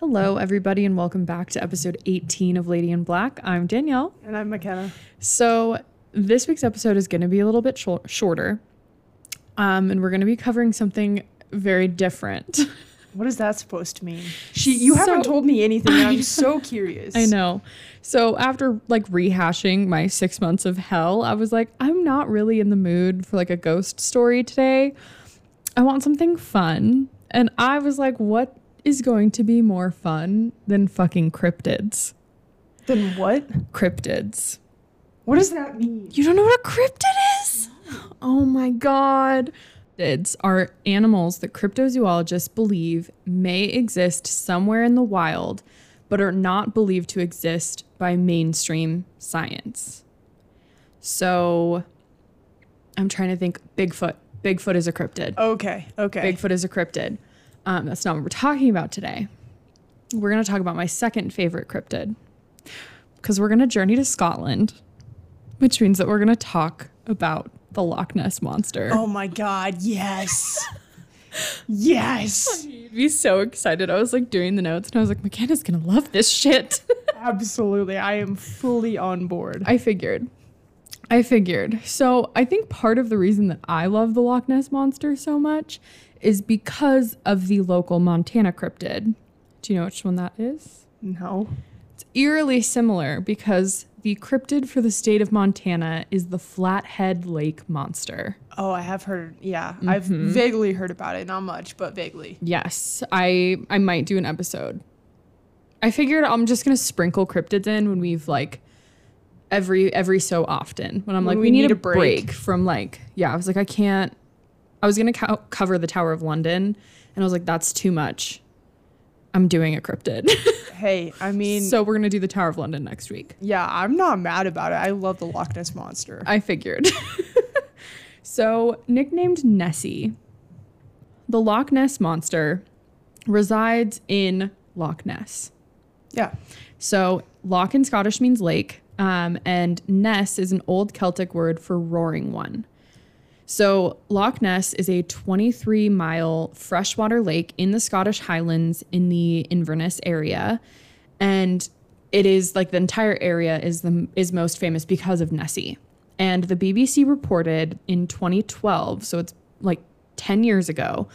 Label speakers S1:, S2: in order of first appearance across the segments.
S1: Hello, everybody, and welcome back to episode 18 of Lady in Black. I'm Danielle.
S2: And I'm MacKenna.
S1: So, this week's episode is going to be a little bit shor- shorter, um, and we're going to be covering something very different.
S2: What is that supposed to mean? She, you haven't told me anything. and I'm so curious.
S1: I know. So, after like rehashing my six months of hell, I was like, I'm not really in the mood for like a ghost story today. I want something fun. And I was like, what is going to be more fun than fucking cryptids?
S2: Then what?
S1: Cryptids.
S2: What does that mean?
S1: You don't know what a cryptid is? Oh my god. Cryptids are animals that cryptozoologists believe may exist somewhere in the wild, but are not believed to exist by mainstream science. So I'm trying to think Bigfoot. Bigfoot is a cryptid.
S2: Okay. Okay.
S1: Bigfoot is a cryptid. Um, that's not what we're talking about today. We're going to talk about my second favorite cryptid because we're going to journey to Scotland, which means that we're going to talk about the Loch Ness monster.
S2: oh my God. Yes. yes.
S1: You'd be so excited. I was like doing the notes and I was like, MacKenna's going to love this shit.
S2: Absolutely. I am fully on board.
S1: I figured. I figured. So I think part of the reason that I love the Loch Ness monster so much is because of the local Montana cryptid. Do you know which one that is?
S2: No.
S1: It's eerily similar because the cryptid for the state of Montana is the Flathead Lake Monster.
S2: Oh, I have heard. Yeah. I've mm-hmm. vaguely heard about it. Not much, but vaguely.
S1: Yes, I I might do an episode. I figured I'm just gonna sprinkle cryptids in when we've like every every so often when I'm
S2: When
S1: like
S2: we
S1: we, need,
S2: need
S1: a
S2: a break.
S1: break. from like yeah I was like I can't I was gonna co- cover the Tower of London and I was like that's too much. I'm doing a cryptid,
S2: Hey, I mean,
S1: so we're gonna do the Tower of London next week.
S2: yeah, I'm not mad about it. I love the Loch Ness monster.
S1: I figured. so, nicknamed Nessie, the Loch Ness monster resides in Loch Ness.
S2: yeah.
S1: So, Loch in Scottish means lake, um, and Ness is an old Celtic word for roaring one. So, Loch Ness is a 23 mile freshwater lake in the Scottish Highlands in the Inverness area. And it is like the entire area is the is most famous because of Nessie. And the BBC reported in 2012, so it's like 10 years ago,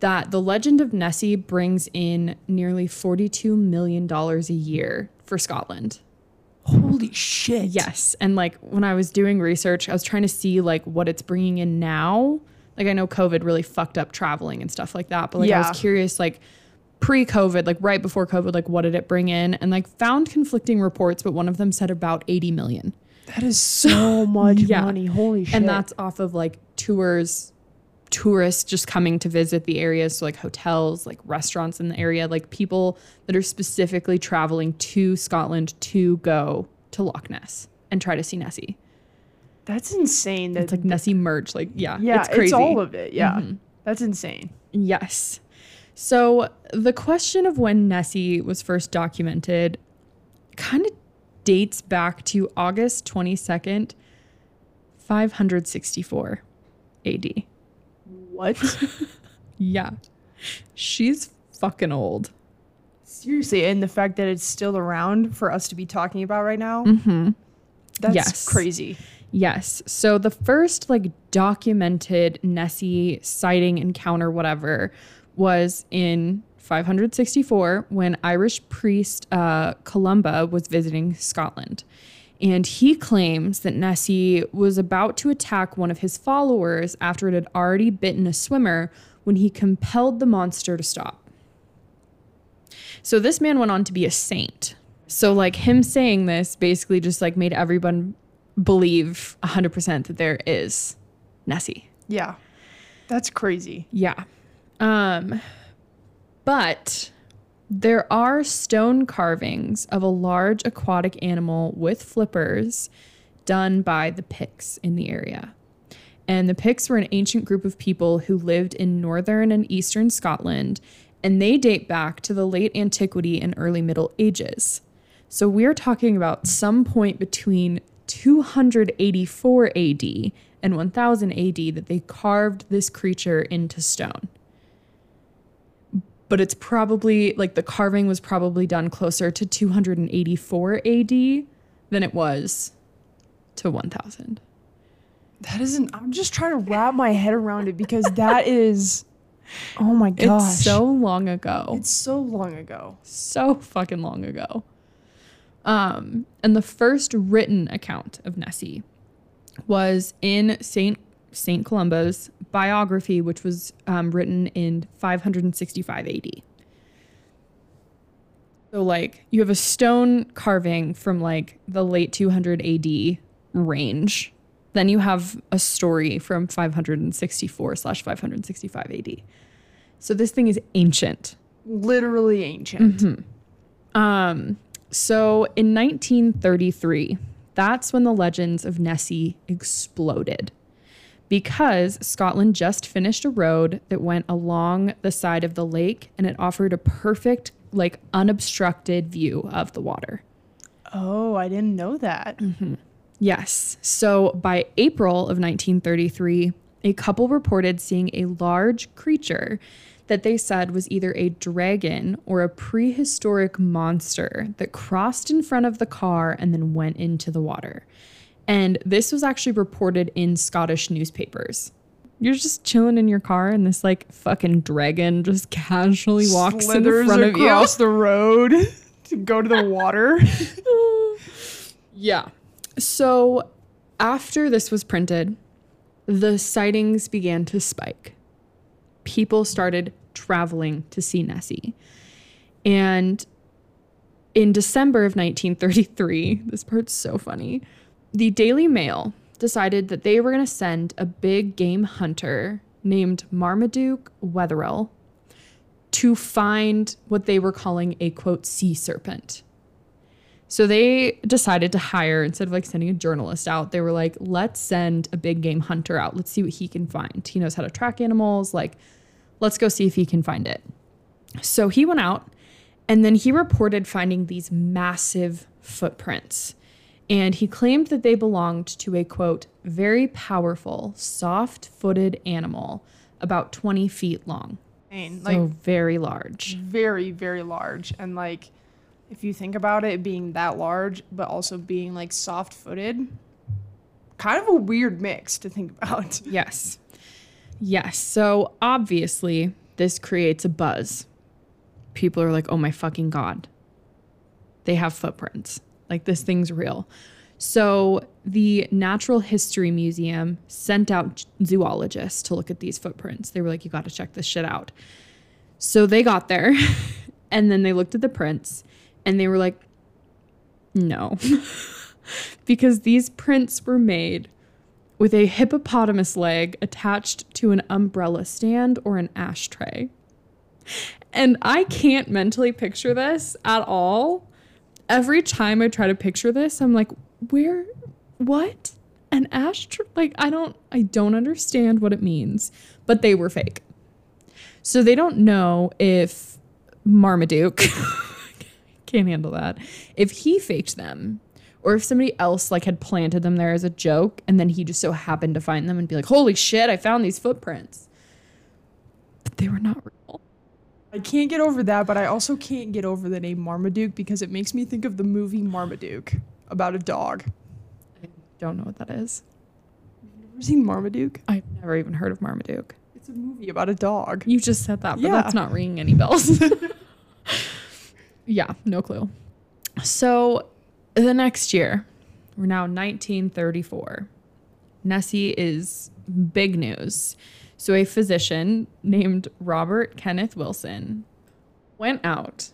S1: that the legend of Nessie brings in nearly $42 million a year for Scotland.
S2: Holy shit.
S1: Yes. And like when I was doing research, I was trying to see like what it's bringing in now. Like I know COVID really fucked up traveling and stuff like that, but like I was curious like pre-COVID, like right before COVID, like what did it bring in? And like found conflicting reports, but one of them said about 80 million.
S2: That is so much
S1: Yeah.
S2: money. Holy shit.
S1: And that's off of like tours, tourists just coming to visit the area. So like hotels, like restaurants in the area, like people that are specifically traveling to Scotland to go to Loch Ness and try to see Nessie.
S2: that's insane. That
S1: It's like Nessie merch. Like, yeah,
S2: yeah,
S1: it's crazy.
S2: all of it. Yeah. Mm-hmm. That's insane.
S1: yes. So the question of when Nessie was first documented kind of dates back to August 22nd, 564 AD.
S2: What?
S1: Yeah. She's fucking old.
S2: Seriously, and the fact that it's still around for us to be talking about right now, mm-hmm. that's
S1: Yes.
S2: crazy.
S1: Yes. So the first like documented Nessie sighting encounter, whatever, was in 564 when Irish priest uh, Columba was visiting Scotland. And he claims that Nessie was about to attack one of his followers after it had already bitten a swimmer when he compelled the monster to stop. So this man went on to be a saint. So like him saying this basically just like made everyone believe 100% that there is Nessie.
S2: Yeah. That's crazy.
S1: Yeah. Um but there are stone carvings of a large aquatic animal with flippers done by the Picts in the area. And the Picts were an ancient group of people who lived in northern and eastern Scotland, and they date back to the late antiquity and early Middle Ages. So we're talking about some point between 284 AD and 1000 AD that they carved this creature into stone. But it's probably like the carving was probably done closer to 284 AD than it was to 1000.
S2: That isn't. I'm just trying to wrap my head around it because that is. Oh my gosh.
S1: It's so long ago.
S2: It's so long ago.
S1: so fucking long ago. Um, and the first written account of Nessie was in Saint Saint Columba's biography, which was um, written in 565 AD. So, like, you have a stone carving from like the late 200 AD range. Then you have a story from 564 slash 565 AD. So this thing is ancient.
S2: Literally ancient.
S1: Um, so in 1933, that's when the legends of Nessie exploded. Because Scotland just finished a road that went along the side of the lake and it offered a perfect, like unobstructed view of the water.
S2: Oh, I didn't know that. Mm-hmm.
S1: Yes. So by April of 1933, a couple reported seeing a large creature that they said was either a dragon or a prehistoric monster that crossed in front of the car and then went into the water. And this was actually reported in Scottish newspapers. You're just chilling in your car and this like fucking dragon just casually walks in front of you.
S2: across the road to go to the water.
S1: Yeah. So after this was printed, the sightings began to spike. People started traveling to see Nessie. And in December of 1933, this part's so funny, the Daily Mail decided that they were going to send a big game hunter named Marmaduke Wetherell to find what they were calling a quote sea serpent. So they decided to hire, instead of like sending a journalist out, they were like, let's send a big game hunter out. Let's see what he can find. He knows how to track animals. Like, let's go see if he can find it. So he went out and then he reported finding these massive footprints. And he claimed that they belonged to a quote, very powerful, soft footed animal about 20 feet long.
S2: And,
S1: So
S2: like
S1: very large.
S2: very, very large. And like if you think about it being that large, but also being like soft footed, kind of a weird mix to think about.
S1: Yes. Yes. So obviously, this creates a buzz. People are like, oh my fucking God. They have footprints. Like, this thing's real. So, the Natural History Museum sent out zoologists to look at these footprints. They were like, you got to check this shit out. So, they got there and then they looked at the prints and they were like, no. because these prints were made with a hippopotamus leg attached to an umbrella stand or an ashtray. And I can't mentally picture this at all. Every time I try to picture this, I'm like, where what? An ashtray? Like I don't I don't understand what it means, but they were fake. So they don't know if Marmaduke can't handle that. If he faked them or if somebody else like had planted them there as a joke and then he just so happened to find them and be like, "Holy shit, I found these footprints." But they were not.
S2: I can't get over that, but I also can't get over the name Marmaduke because it makes me think of the movie Marmaduke about a dog.
S1: I don't know what that is.
S2: Have you ever seen Marmaduke?
S1: I've never even heard of Marmaduke.
S2: It's a movie about a dog.
S1: You just said that, but
S2: Yeah.
S1: that's not ringing any bells. yeah, no clue. So the next year, we're now 1934. Nessie is big news. So a physician named Robert Kenneth Wilson went out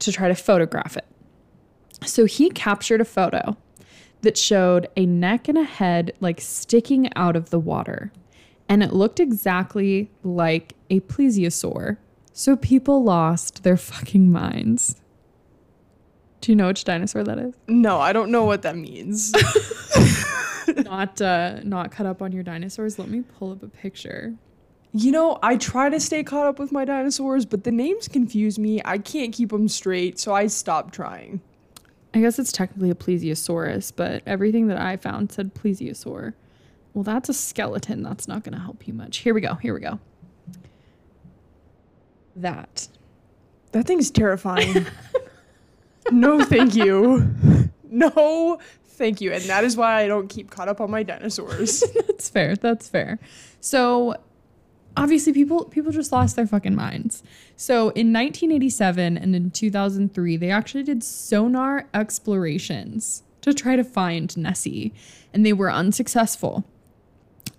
S1: to try to photograph it. So he captured a photo that showed a neck and a head like sticking out of the water. And it looked exactly like a plesiosaur. So people lost their fucking minds. Do you know which dinosaur that is?
S2: No, I don't know what that means.
S1: not uh not cut up on your dinosaurs. Let me pull up a picture.
S2: you know, I try to stay caught up with my dinosaurs, but the names confuse me. I can't keep them straight, so I stopped trying.
S1: I guess it's technically a plesiosaurus, but everything that I found said plesiosaur. Well, that's a skeleton. That's not going to help you much. Here we go. Here we go. That
S2: That thing's terrifying. no, thank you. No, thank you. And that is why I don't keep caught up on my dinosaurs.
S1: that's fair. That's fair. So obviously people people just lost their fucking minds. So in 1987 and in 2003 they actually did sonar explorations to try to find Nessie and they were unsuccessful.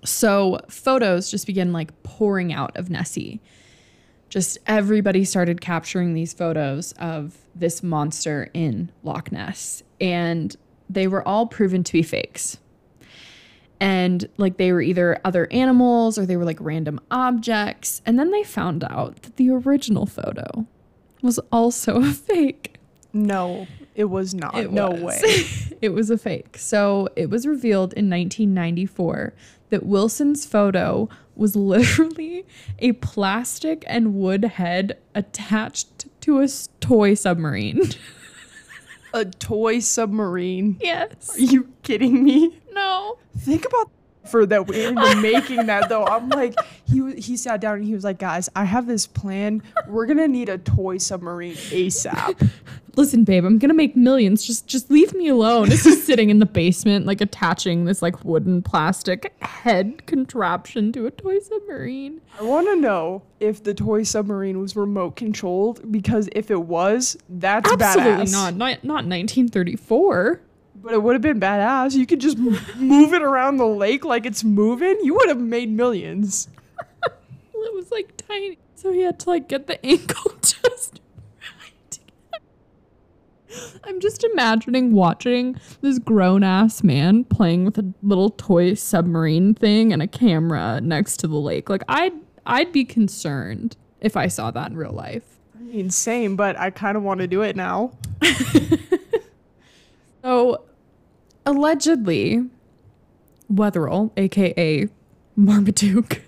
S1: So photos just began like pouring out of Nessie. Just everybody started capturing these photos of this monster in Loch Ness and they were all proven to be fakes and like they were either other animals or they were like random objects. And then they found out that the original photo was also a fake.
S2: No, it was not.
S1: It
S2: no
S1: was.
S2: way.
S1: it was a fake. So it was revealed in 1994 that Wilson's photo was literally a plastic and wood head attached to a toy submarine.
S2: A toy submarine.
S1: yes.
S2: Are you kidding me?
S1: No.
S2: Think about for that we're making that though. I'm like, he he sat down and he was like, guys, I have this plan. We're gonna need a toy submarine ASAP.
S1: listen babe i'm gonna make millions just just leave me alone it's just sitting in the basement like attaching this like wooden plastic head contraption to a toy submarine
S2: I want to know if the toy submarine was remote controlled because if it was, that's
S1: absolutely
S2: badass.
S1: not not not 1934
S2: But it would have been badass. You could just move it around the lake like it's moving. You would have made millions.
S1: it was like tiny so he had to like get the ankle just right i'm just imagining watching this grown-ass man playing with a little toy submarine thing and a camera next to the lake like i'd i'd be concerned if i saw that in real life
S2: I mean, same, but I kind of want to do it now.
S1: So, allegedly, Wetherell, aka Marmaduke,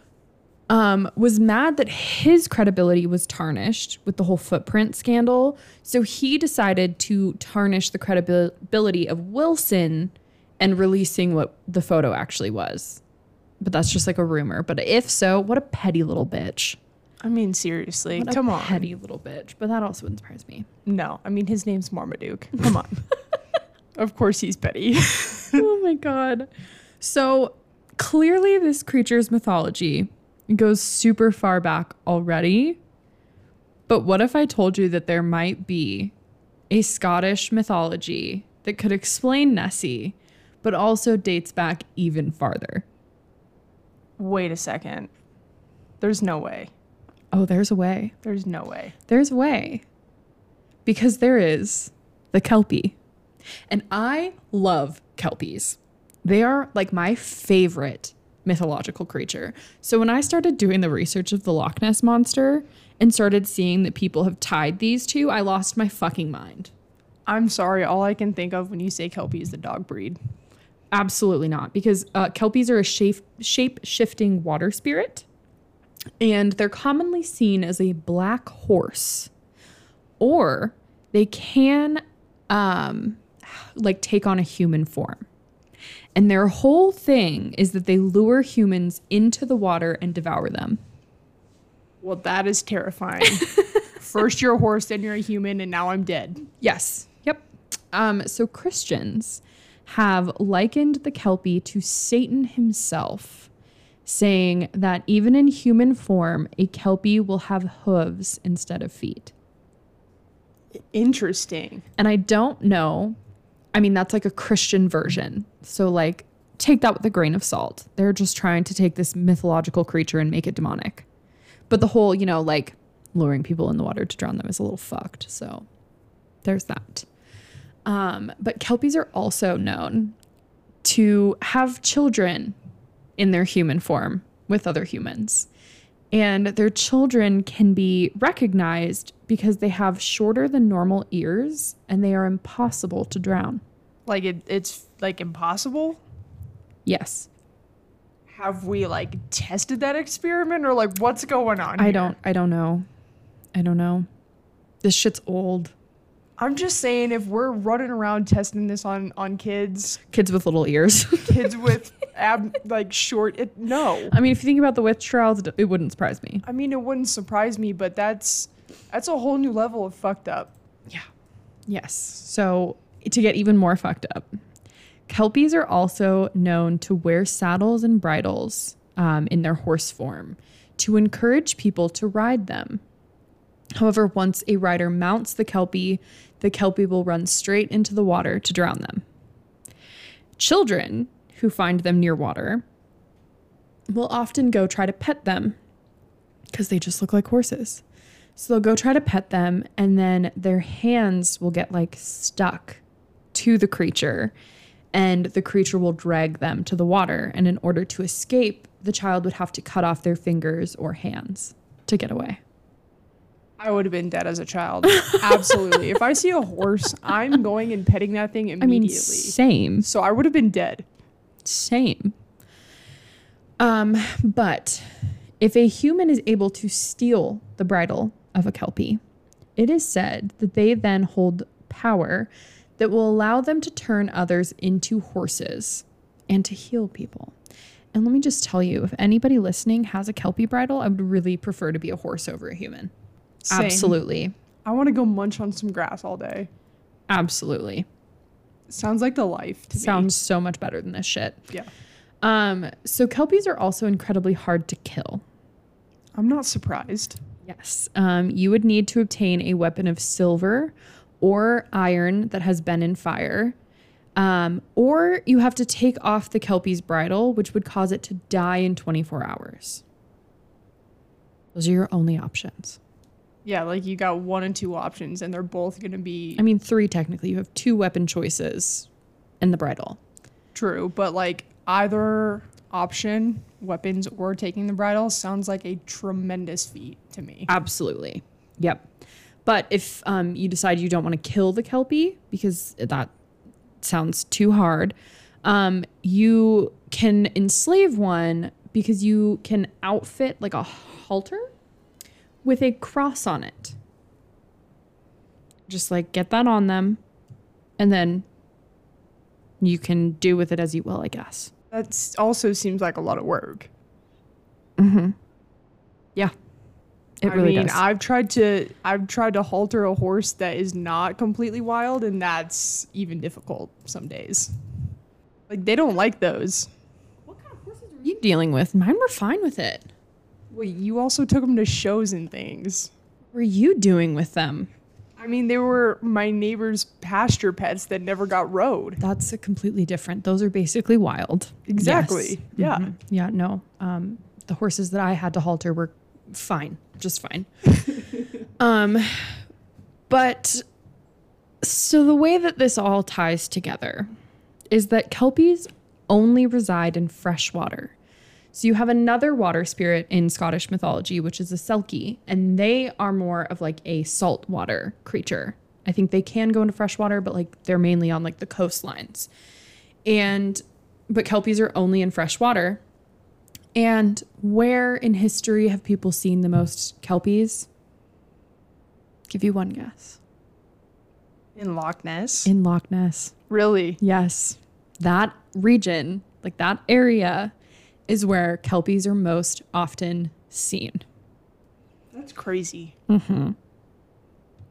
S1: um, was mad that his credibility was tarnished with the whole footprint scandal. So he decided to tarnish the credibility of Wilson and releasing what the photo actually was. But that's just like a rumor. But if so, what a petty little bitch.
S2: I mean, seriously,
S1: What a
S2: come on.
S1: petty little bitch. But that also wouldn't surprise me.
S2: No, I mean his name's Marmaduke. Come on. of course he's Betty.
S1: oh my god. So clearly this creature's mythology goes super far back already. But what if I told you that there might be a Scottish mythology that could explain Nessie, but also dates back even farther?
S2: Wait a second. There's no way.
S1: Oh, there's a way.
S2: There's no way.
S1: There's a way. Because there is the Kelpie. And I love Kelpies. They are like my favorite mythological creature. So when I started doing the research of the Loch Ness monster and started seeing that people have tied these two, I lost my fucking mind.
S2: I'm sorry. All I can think of when you say Kelpie is the dog breed.
S1: Absolutely not, because uh, kelpies are a shape shape shifting water spirit, and they're commonly seen as a black horse, or they can um, like take on a human form. And their whole thing is that they lure humans into the water and devour them.
S2: Well, that is terrifying. First you're a horse, then you're a human, and now I'm dead.
S1: Yes. Yep. Um, so Christians have likened the Kelpie to Satan himself, saying that even in human form, a Kelpie will have hooves instead of feet.
S2: Interesting.
S1: And I don't know. I mean, that's like a Christian version. So, like, take that with a grain of salt. They're just trying to take this mythological creature and make it demonic. But the whole, you know, like luring people in the water to drown them is a little fucked. So, there's that. Um, but Kelpies are also known to have children in their human form with other humans. And their children can be recognized because they have shorter than normal ears and they are impossible to drown.
S2: Like it, it's like impossible.
S1: Yes.
S2: Have we like tested that experiment or like what's going on?
S1: I
S2: here?
S1: don't I don't know. I don't know. This shit's old.
S2: I'm just saying if we're running around testing this on on kids,
S1: Kids with little ears.
S2: kids with ab like short it no.
S1: I mean, if you think about the witch trials, it- it wouldn't surprise me.
S2: I mean it wouldn't surprise me, but that's That's a whole new level of fucked up. Yeah.
S1: Yes. So to get even more fucked up, Kelpies are also known to wear saddles and bridles um, in their horse form to encourage people to ride them. However, once a rider mounts the Kelpie, the Kelpie will run straight into the water to drown them. Children who find them near water will often go try to pet them because they just look like horses. So they'll go try to pet them, and then their hands will get like stuck to the creature, and the creature will drag them to the water. And in order to escape, the child would have to cut off their fingers or hands to get away.
S2: I would have been dead as a child. Absolutely. if I see a horse, I'm going and petting that thing
S1: I
S2: immediately.
S1: mean, same,
S2: so I would have been dead.
S1: same. Um, but if a human is able to steal the bridle of a kelpie, it is said that they then hold power that will allow them to turn others into horses and to heal people. And let me just tell you, if anybody listening has a kelpie bridle, I would really prefer to be a horse over a human.
S2: Same.
S1: Absolutely.
S2: I want to go munch on some grass all day.
S1: Absolutely.
S2: Sounds like the life to
S1: Sounds so much better than this shit.
S2: Yeah.
S1: Um, so kelpies are also incredibly hard to kill.
S2: I'm not surprised.
S1: Yes. Um, you would need to obtain a weapon of silver or iron that has been in fire. Um, or you have to take off the Kelpie's bridle, which would cause it to die in 24 hours. Those are your only options.
S2: Yeah, like you got one and two options, and they're both going to be
S1: I mean, three technically. You have two weapon choices and the bridle.
S2: true, but like either option, weapons or taking the bridle, sounds like a tremendous feat to me.
S1: Absolutely. Yep. But if um, you decide you don't want to kill the Kelpie because that sounds too hard, um, you can enslave one because you can outfit like a halter with a cross on it. Just like get that on them and then you can do with it as you will, I guess.
S2: That also seems like a lot of work. Mm-hmm.
S1: Yeah. It
S2: I
S1: really
S2: mean,
S1: does.
S2: I've tried to I've tried to halter a horse that is not completely wild, and that's even difficult some days. Like they don't like those.
S1: what kind of horses are you dealing with? Mine were fine with it.
S2: Well, you also took them to shows and things.
S1: What were you doing with them?
S2: I mean, they were my neighbor's pasture pets that never got rode.
S1: That's a completely different. Those are basically wild.
S2: Exactly. Yeah.
S1: Mhm. Yeah. No. Um, the horses that I had to halter were fine, just fine. um, but so the way that this all ties together is that kelpies only reside in fresh water. So you have another water spirit in Scottish mythology, which is a selkie, and they are more of like a saltwater creature. I think they can go into freshwater, but like they're mainly on like the coastlines. And but kelpies are only in fresh water. And where in history have people seen the most kelpies? Give you one guess.
S2: In Loch Ness.
S1: In Loch Ness.
S2: really?
S1: Yes. That region, like that area, is where kelpies are most often seen.
S2: That's crazy. Mm-hmm.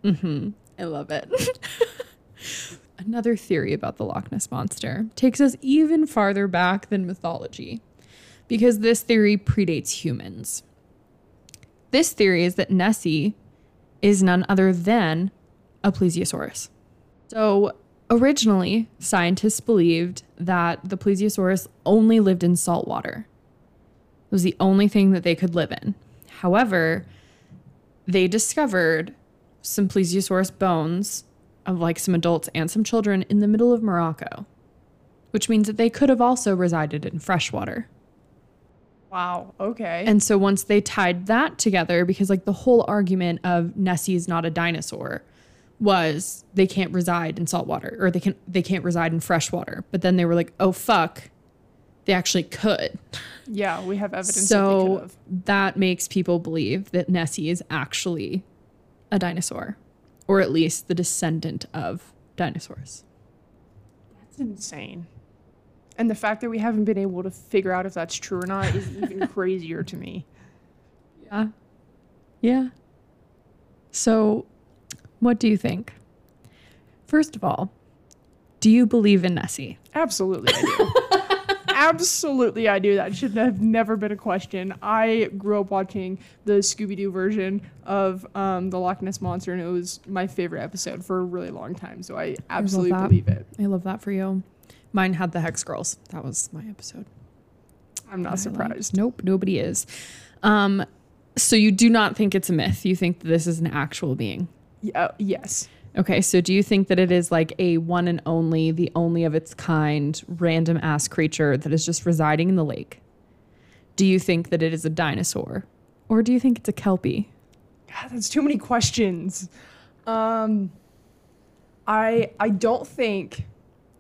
S2: Mm-hmm.
S1: I love it. Another theory about the Loch Ness monster takes us even farther back than mythology because this theory predates humans. This theory is that Nessie is none other than a plesiosaurus. So, originally, scientists believed that the plesiosaurus only lived in salt water. It was the only thing that they could live in. However, they discovered some plesiosaurus bones of like some adults and some children in the middle of Morocco, which means that they could have also resided in freshwater.
S2: Wow. Okay.
S1: And so once they tied that together, because like the whole argument of Nessie is not a dinosaur was they can't reside in saltwater or they can they can't reside in freshwater. But then they were like, oh fuck, they actually could.
S2: yeah, we have evidence that
S1: So
S2: have.
S1: that makes people believe that Nessie is actually a dinosaur, or at least the descendant of dinosaurs.
S2: That's insane. And the fact that we haven't been able to figure out if that's true or not is even crazier to me.
S1: Yeah. Yeah. So, what do you think? First of all, do you believe in Nessie?
S2: Absolutely, I do. Absolutely, I do. That should have never been a question. I grew up watching the Scooby Doo version of um, the Loch Ness Monster, and it was my favorite episode for a really long time. So I absolutely
S1: that.
S2: believe it.
S1: I love that for you. Mine had the Hex Girls. That was my episode.
S2: I'm not
S1: I liked.
S2: surprised.
S1: Nope, nobody is. Um, so you do not think it's a myth. You think this is an actual being.
S2: Yeah, yes.
S1: Okay, so do you think that it is like a one and only, the only of its kind, random ass creature that is just residing in the lake? Do you think that it is a dinosaur? Or do you think it's a kelpie?
S2: God, that's too many questions. Um, I I don't think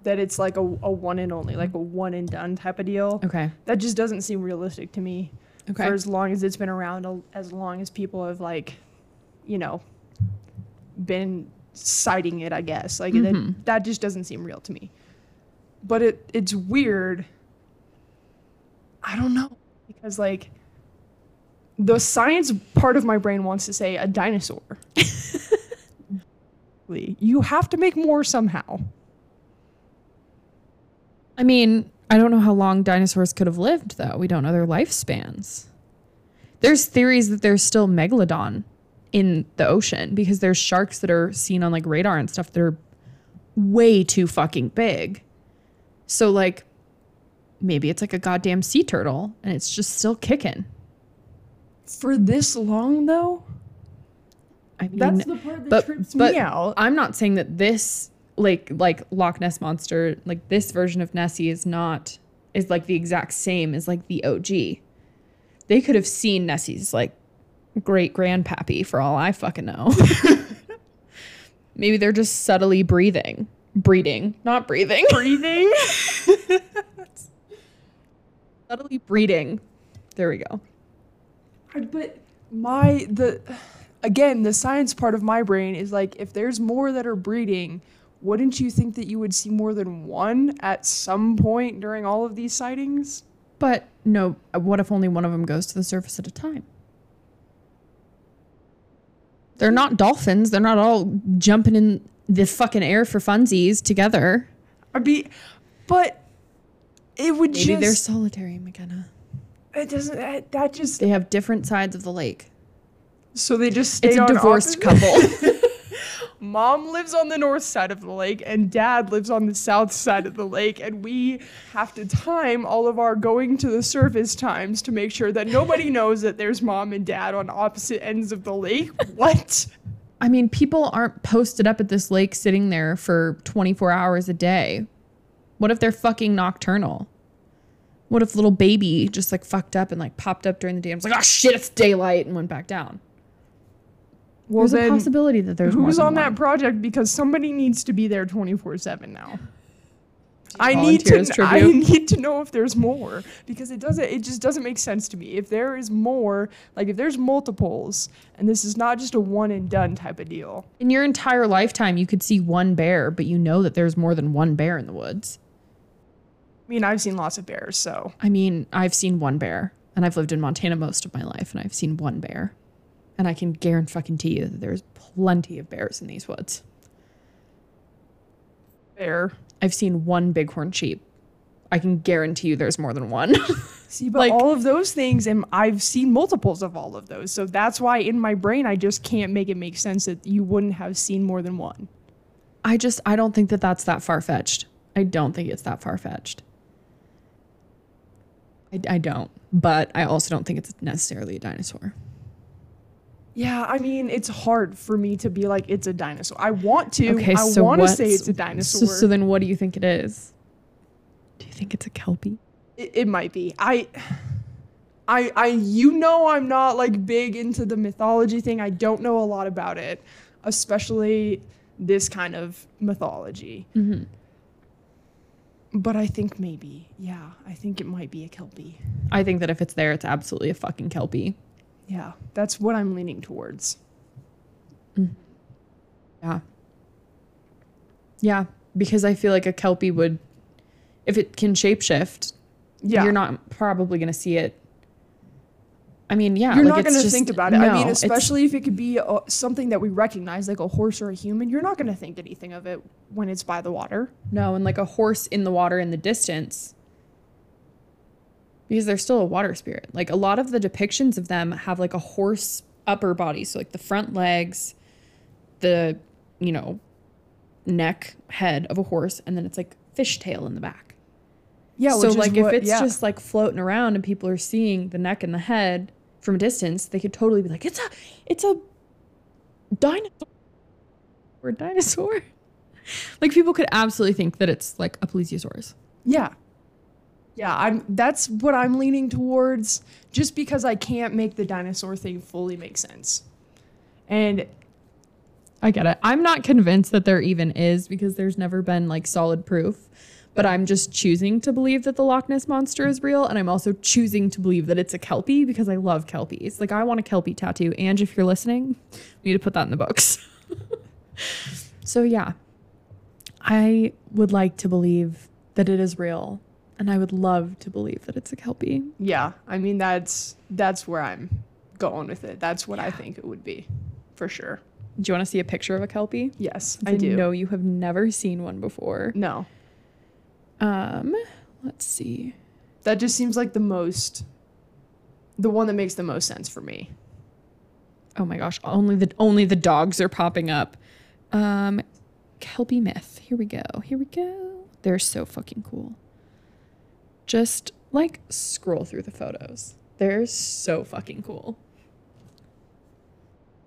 S2: that it's like a, a one and only, like a one and done type of deal.
S1: Okay.
S2: That just doesn't seem realistic to me.
S1: Okay.
S2: For as long as it's been around, as long as people have like, you know, been sighting it, I guess. Like
S1: Mhm.
S2: that, that just doesn't seem real to me. But it it's weird. I don't know because like the science part of my brain wants to say a dinosaur. you have to make more somehow.
S1: I mean, I don't know how long dinosaurs could have lived, though. We don't know their lifespans. There's theories that there's still megalodon in the ocean because there's sharks that are seen on like radar and stuff that are way too fucking big. So, like, maybe it's like a goddamn sea turtle and it's just still kicking.
S2: For this long though,
S1: I mean,
S2: that's the part that
S1: but-
S2: trips
S1: but
S2: me out.
S1: I'm not saying that this like like Loch Ness monster, like this version of Nessie is not is like the exact same as like the OG. They could have seen Nessie's like great grandpappy for all I fucking know. Maybe they're just subtly breathing. Breeding, not breathing.
S2: Breathing.
S1: subtly breeding. There we go.
S2: But my the again, the science part of my brain is like if there's more that are breeding, wouldn't you think that you would see more than one at some point during all of these sightings?
S1: But no, what if only one of them goes to the surface at a time? They're not dolphins. They're not all jumping in the fucking air for funsies together.
S2: I'd be but it would
S1: Maybe they're solitary, MacKenna.
S2: it doesn't that, that just
S1: They have different sides of the lake.
S2: so they just stay
S1: It's a
S2: on
S1: divorced
S2: opposite-
S1: couple.
S2: Mom lives on the north side of the lake and dad lives on the south side of the lake and we have to time all of our going to the surface times to make sure that nobody knows that there's mom and dad on opposite ends of the lake. What?
S1: I mean, people aren't posted up at this lake sitting there for 24 hours a day. What if they're fucking nocturnal? What if little baby just like fucked up and like popped up during the day and was like, oh shit, it's daylight and went back down?
S2: Well,
S1: There's a possibility that there's more
S2: who's
S1: than
S2: on that project because somebody needs to be there 24/7 now. I need to
S1: as
S2: I need to know if there's more because it doesn't it just doesn't make sense to me. If there is more, like if there's multiples and this is not just a one and done type of deal.
S1: In your entire lifetime, you could see one bear, but you know that there's more than one bear in the woods.
S2: I mean, I've seen lots of bears, so
S1: I mean, I've seen one bear, and I've lived in Montana most of my life, and I've seen one bear. And I can guarantee you that there's plenty of bears in these woods.
S2: bear.
S1: I've seen one bighorn sheep. I can guarantee you there's more than one.
S2: See, but
S1: Like-
S2: all of those things, and I've seen multiples of all of those. So that's why in my brain, I just can't make it make sense that you wouldn't have seen more than one.
S1: I just, I don't think that that's that far fetched. I don't think it's that far fetched. I, I don't. But I also don't think it's necessarily a dinosaur.
S2: Yeah, I mean, it's hard for me to be like, it's a dinosaur. I want to.
S1: Okay,
S2: I
S1: so
S2: want to say it's a
S1: So,
S2: dinosaur.
S1: so then what do you think it is? Do you think it's a kelpie?
S2: it, it might be. I, I, I, you know, I'm not like big into the mythology thing. I don't know a lot about it, especially this kind of mythology.
S1: Mm-hmm.
S2: But I think maybe, yeah, I think it might be a kelpie.
S1: I think that if it's there, it's absolutely a fucking kelpie.
S2: Yeah, that's what I'm leaning towards.
S1: Yeah. Yeah, because I feel like a kelpie would, if it can shapeshift,
S2: Yeah,
S1: you're not probably going to see it. I mean, yeah,
S2: You're
S1: like,
S2: not going to think about it. I mean, especially if it could be uh, something that we recognize, like a horse or a human. You're not going to think anything of it when it's by the water.
S1: No, and like a horse in the water in the distance. Because they're still a water spirit. Like a lot of the depictions of them have like a horse upper body. So like the front legs, the, you know, neck, head of a horse, and then it's like fishtail in the back.
S2: Yeah.
S1: so
S2: which is
S1: like if
S2: what-
S1: it's
S2: yeah.
S1: just like floating around and people are seeing the neck and the head from a distance, they could totally be like, it's a it's a dinosaur or dinosaur. like people could absolutely think that it's like a plesiosaurus.
S2: Yeah. Yeah, I'm that's what I'm leaning towards just because I can't make the dinosaur thing fully make sense. And
S1: I get it. I'm not convinced that there even is because there's never been like solid proof. But I'm just choosing to believe that the Loch Ness monster is real, and I'm also choosing to believe that it's a kelpie because I love kelpies. Like I want a kelpie tattoo. And if you're listening, we need to put that in the books. so yeah, I would like to believe that it is real, and I would love to believe that it's a kelpie.
S2: yeah, I mean that's that's where I'm going with it. That's what I think it would be. For sure.
S1: Do you want to see a picture of a kelpie?
S2: Yes,
S1: I
S2: I do.
S1: know you have never seen one before.
S2: No.
S1: Um, let's see.
S2: That just seems like the most the one that makes the most sense for me.
S1: Oh my gosh, only the only the dogs are popping up. Um Kelpie myth. Here we go. Here we go. They're so fucking cool. Just like scroll through the photos. They're so fucking cool.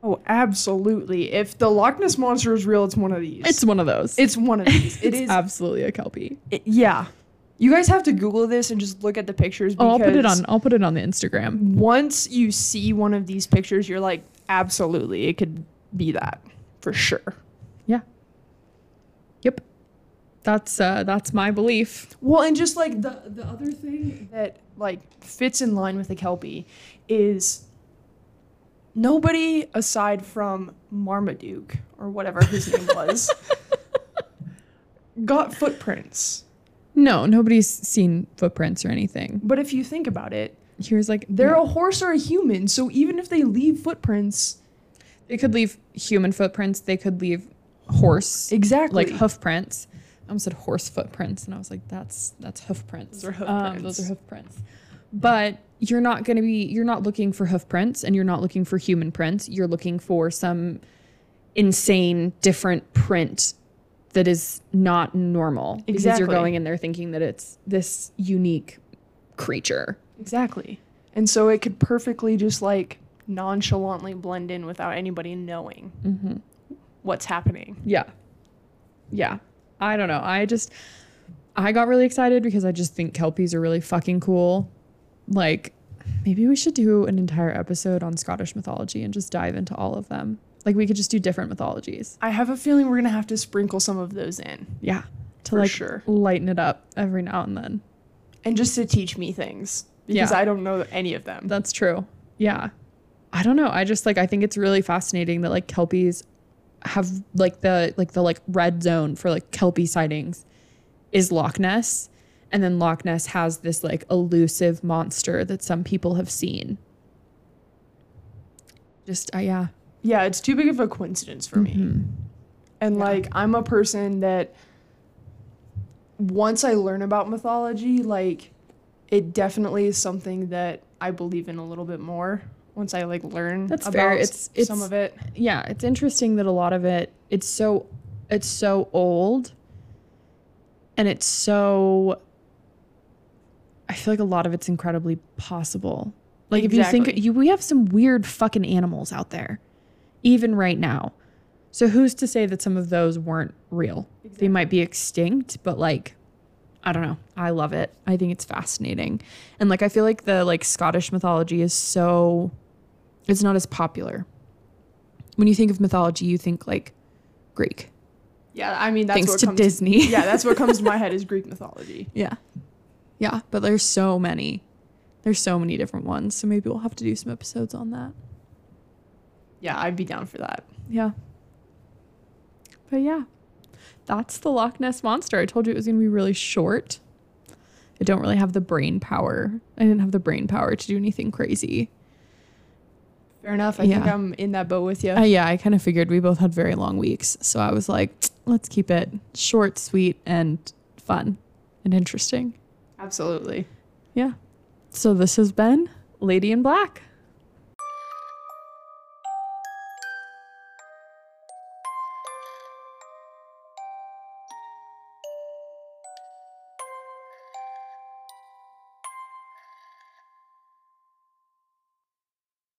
S2: Oh, absolutely. If the Loch Ness monster is real, it's one of these.
S1: It's one of those.
S2: it's one of these. It
S1: it's
S2: is
S1: absolutely a Kelpie.
S2: it- yeah. You guys have to Google this and just look at the pictures
S1: Oh,
S2: because
S1: I'll put it on I'll put it on the Instagram.
S2: once you see one of these pictures, you're like, absolutely, it could be that for sure.
S1: Yeah. Yep. That's uh that's my belief.
S2: Well, and just like the the other thing that like fits in line with the kelpie is nobody aside from Marmaduke or whatever his name was got footprints.
S1: No, nobody's seen footprints or anything.
S2: But if you think about it,
S1: Here's like
S2: they're
S1: yeah.
S2: a horse or a human, so even if they leave footprints,
S1: They could leave human footprints. They could leave horse,
S2: exactly.
S1: like hoof prints. I almost said horse footprints, and I was like, that's that's hoof prints.
S2: Those are hoof
S1: Um,
S2: prints.
S1: those are hoof prints. But you're not going to be. You're not looking for hoof prints, and you're not looking for human prints. You're looking for some insane different print that is not normal because you're going in there thinking that it's this unique creature.
S2: Exactly. And so it could perfectly just like nonchalantly blend in without anybody knowing
S1: Mm-hmm.
S2: what's happening.
S1: Yeah. Yeah. I don't know. I just I got really excited because I just think kelpies are really fucking cool. Like maybe we should do an entire episode on Scottish mythology and just dive into all of them. Like we could just do different mythologies.
S2: I have a feeling we're gonna have to sprinkle some of those in,
S1: Yeah. To like
S2: sure.
S1: lighten it up every now and then.
S2: and just to teach me things because
S1: Yeah.
S2: I don't know any of them.
S1: That's true. Yeah. I don't know. I just like I think it's really fascinating that like kelpies have like the like the like red zone for like kelpie sightings is Loch Ness. And then Loch Ness has this like elusive monster that some people have seen. Just uh, yeah.
S2: Yeah, it's too big of a coincidence for me.
S1: Mhm.
S2: And
S1: Yeah.
S2: like I'm a person that once I learn about mythology, like it definitely is something that I believe in a little bit more once I like learn
S1: That's
S2: about
S1: fair. It's- it's-
S2: some of it.
S1: yeah, it's interesting that a lot of it it's so it's so old and it's so I feel like a lot of it's incredibly possible. Like if you think you we have some weird fucking animals out there even right now. So who's to say that some of those weren't real? They might be extinct, but like I don't know. I love it. I think it's fascinating. And like I feel like the like Scottish mythology is so it's not as popular when you think of mythology, you think like Greek.
S2: Yeah, I mean that's
S1: Thanks
S2: what
S1: to
S2: comes
S1: Disney.
S2: yeah, that's what comes to my head is Greek mythology.
S1: Yeah. Yeah, but there's so many. There's so many different ones. So maybe we'll have to do some episodes on that.
S2: Yeah, I'd be down for that.
S1: Yeah. But yeah. That's the Loch Ness monster. I told you it was going to be really short. I don't really have the brain power. I didn't have the brain power to do anything crazy.
S2: Fair enough. I think I'm in that boat with you.
S1: Uh, yeah, I kind of figured we both had very long weeks. So I was like, let's keep it short, sweet, and fun and interesting.
S2: Absolutely.
S1: Yeah. So this has been Lady in Black.